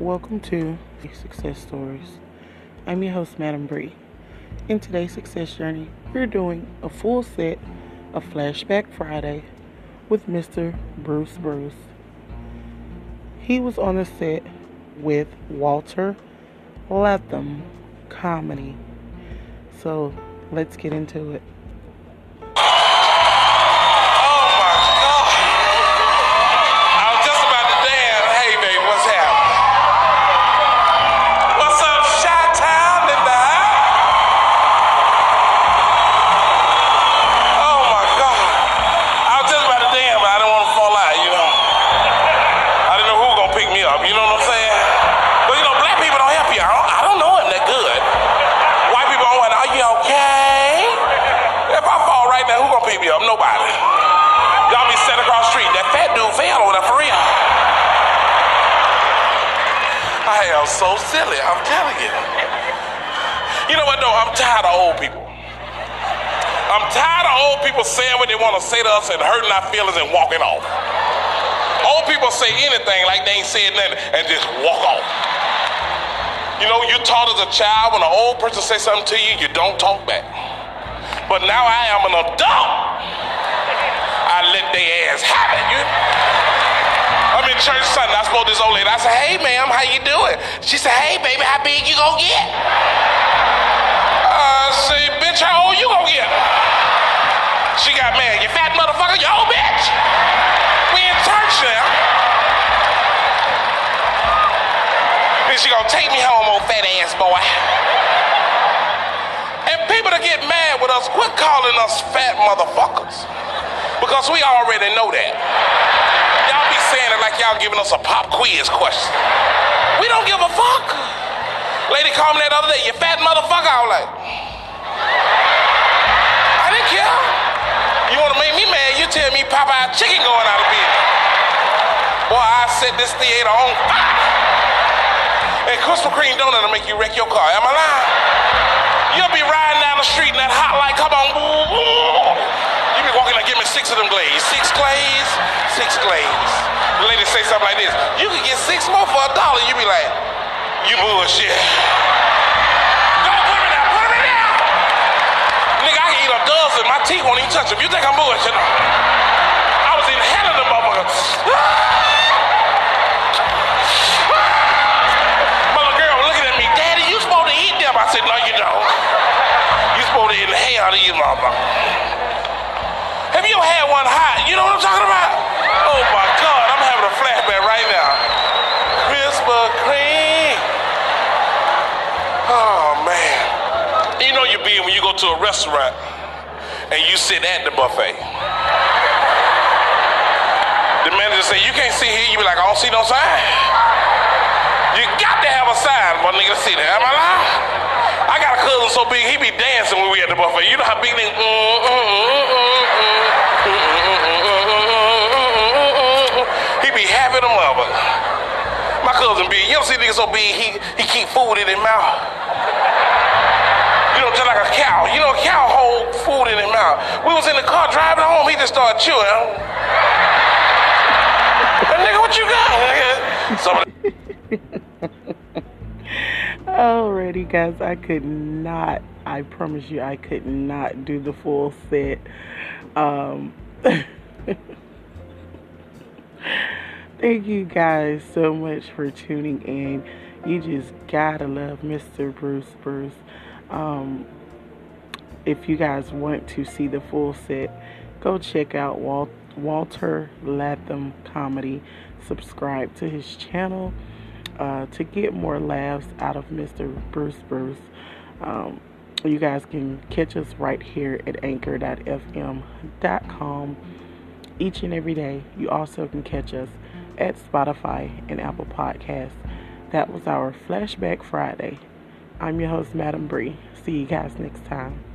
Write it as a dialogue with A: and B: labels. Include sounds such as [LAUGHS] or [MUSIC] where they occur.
A: Welcome to Success Stories. I'm your host, Madam Bree. In today's success journey, we're doing a full set of Flashback Friday with Mr. Bruce Bruce. He was on the set with Walter Latham Comedy. So let's get into it.
B: Nobody. Y'all be set across street. That fat dude fell over there for real. I am so silly, I'm telling you. You know what though? I'm tired of old people. I'm tired of old people saying what they want to say to us and hurting our feelings and walking off. Old people say anything like they ain't said nothing and just walk off. You know, you taught as a child when an old person say something to you, you don't talk back. But now I am an adult. Let their ass have it. You? I'm in church Sunday. I spoke to this old lady. I said, "Hey, ma'am, how you doing?" She said, "Hey, baby, how big you gonna get?" I said, "Bitch, how old you gonna get?" She got mad. You fat motherfucker, you old bitch. We in church now. Then she gonna take me home, old fat ass boy. And people that get mad with us, quit calling us fat motherfuckers. Because we already know that. Y'all be saying it like y'all giving us a pop quiz question. We don't give a fuck. Lady called me that other day, you fat motherfucker. I was like, I didn't care. You wanna make me mad, you tell me Popeye chicken going out of business. Boy, I set this theater on fire. And Krispy Kreme donut will make you wreck your car. Am I lying? You'll be riding down the street and that hot light come on. Like, give me six of them glaze. Six glaze, six glaze. The lady say something like this. You can get six more for a dollar. You be like, you bullshit. Go put me down, put me down. Nigga, I can eat a dozen. My teeth won't even touch them. You think I'm bullshit? I was in hell of the motherfucker. Have you had one hot? You know what I'm talking about? Oh my God, I'm having a flashback right now. Krispy Kreme. Oh man. You know you're being when you go to a restaurant and you sit at the buffet. The manager say, you can't sit here. You be like, I don't see no sign. You got to have a sign for a nigga to see that. Am I lying? I got a cousin so big, he be dancing when we at the buffet. You know how big they... Mm, mm, mm, mm, so big, he, he keep food in his mouth? You know, just like a cow. You know, a cow hold food in his mouth. We was in the car driving home, he just started chewing. nigga, what you got? [LAUGHS]
A: Alrighty, guys, I could not, I promise you, I could not do the full set. Um, [LAUGHS] Thank you guys so much for tuning in. You just gotta love Mr. Bruce Bruce. Um, if you guys want to see the full set, go check out Walt, Walter Latham Comedy. Subscribe to his channel uh, to get more laughs out of Mr. Bruce Bruce. Um, you guys can catch us right here at anchor.fm.com each and every day. You also can catch us at Spotify and Apple Podcasts. That was our Flashback Friday. I'm your host, Madam Bree. See you guys next time.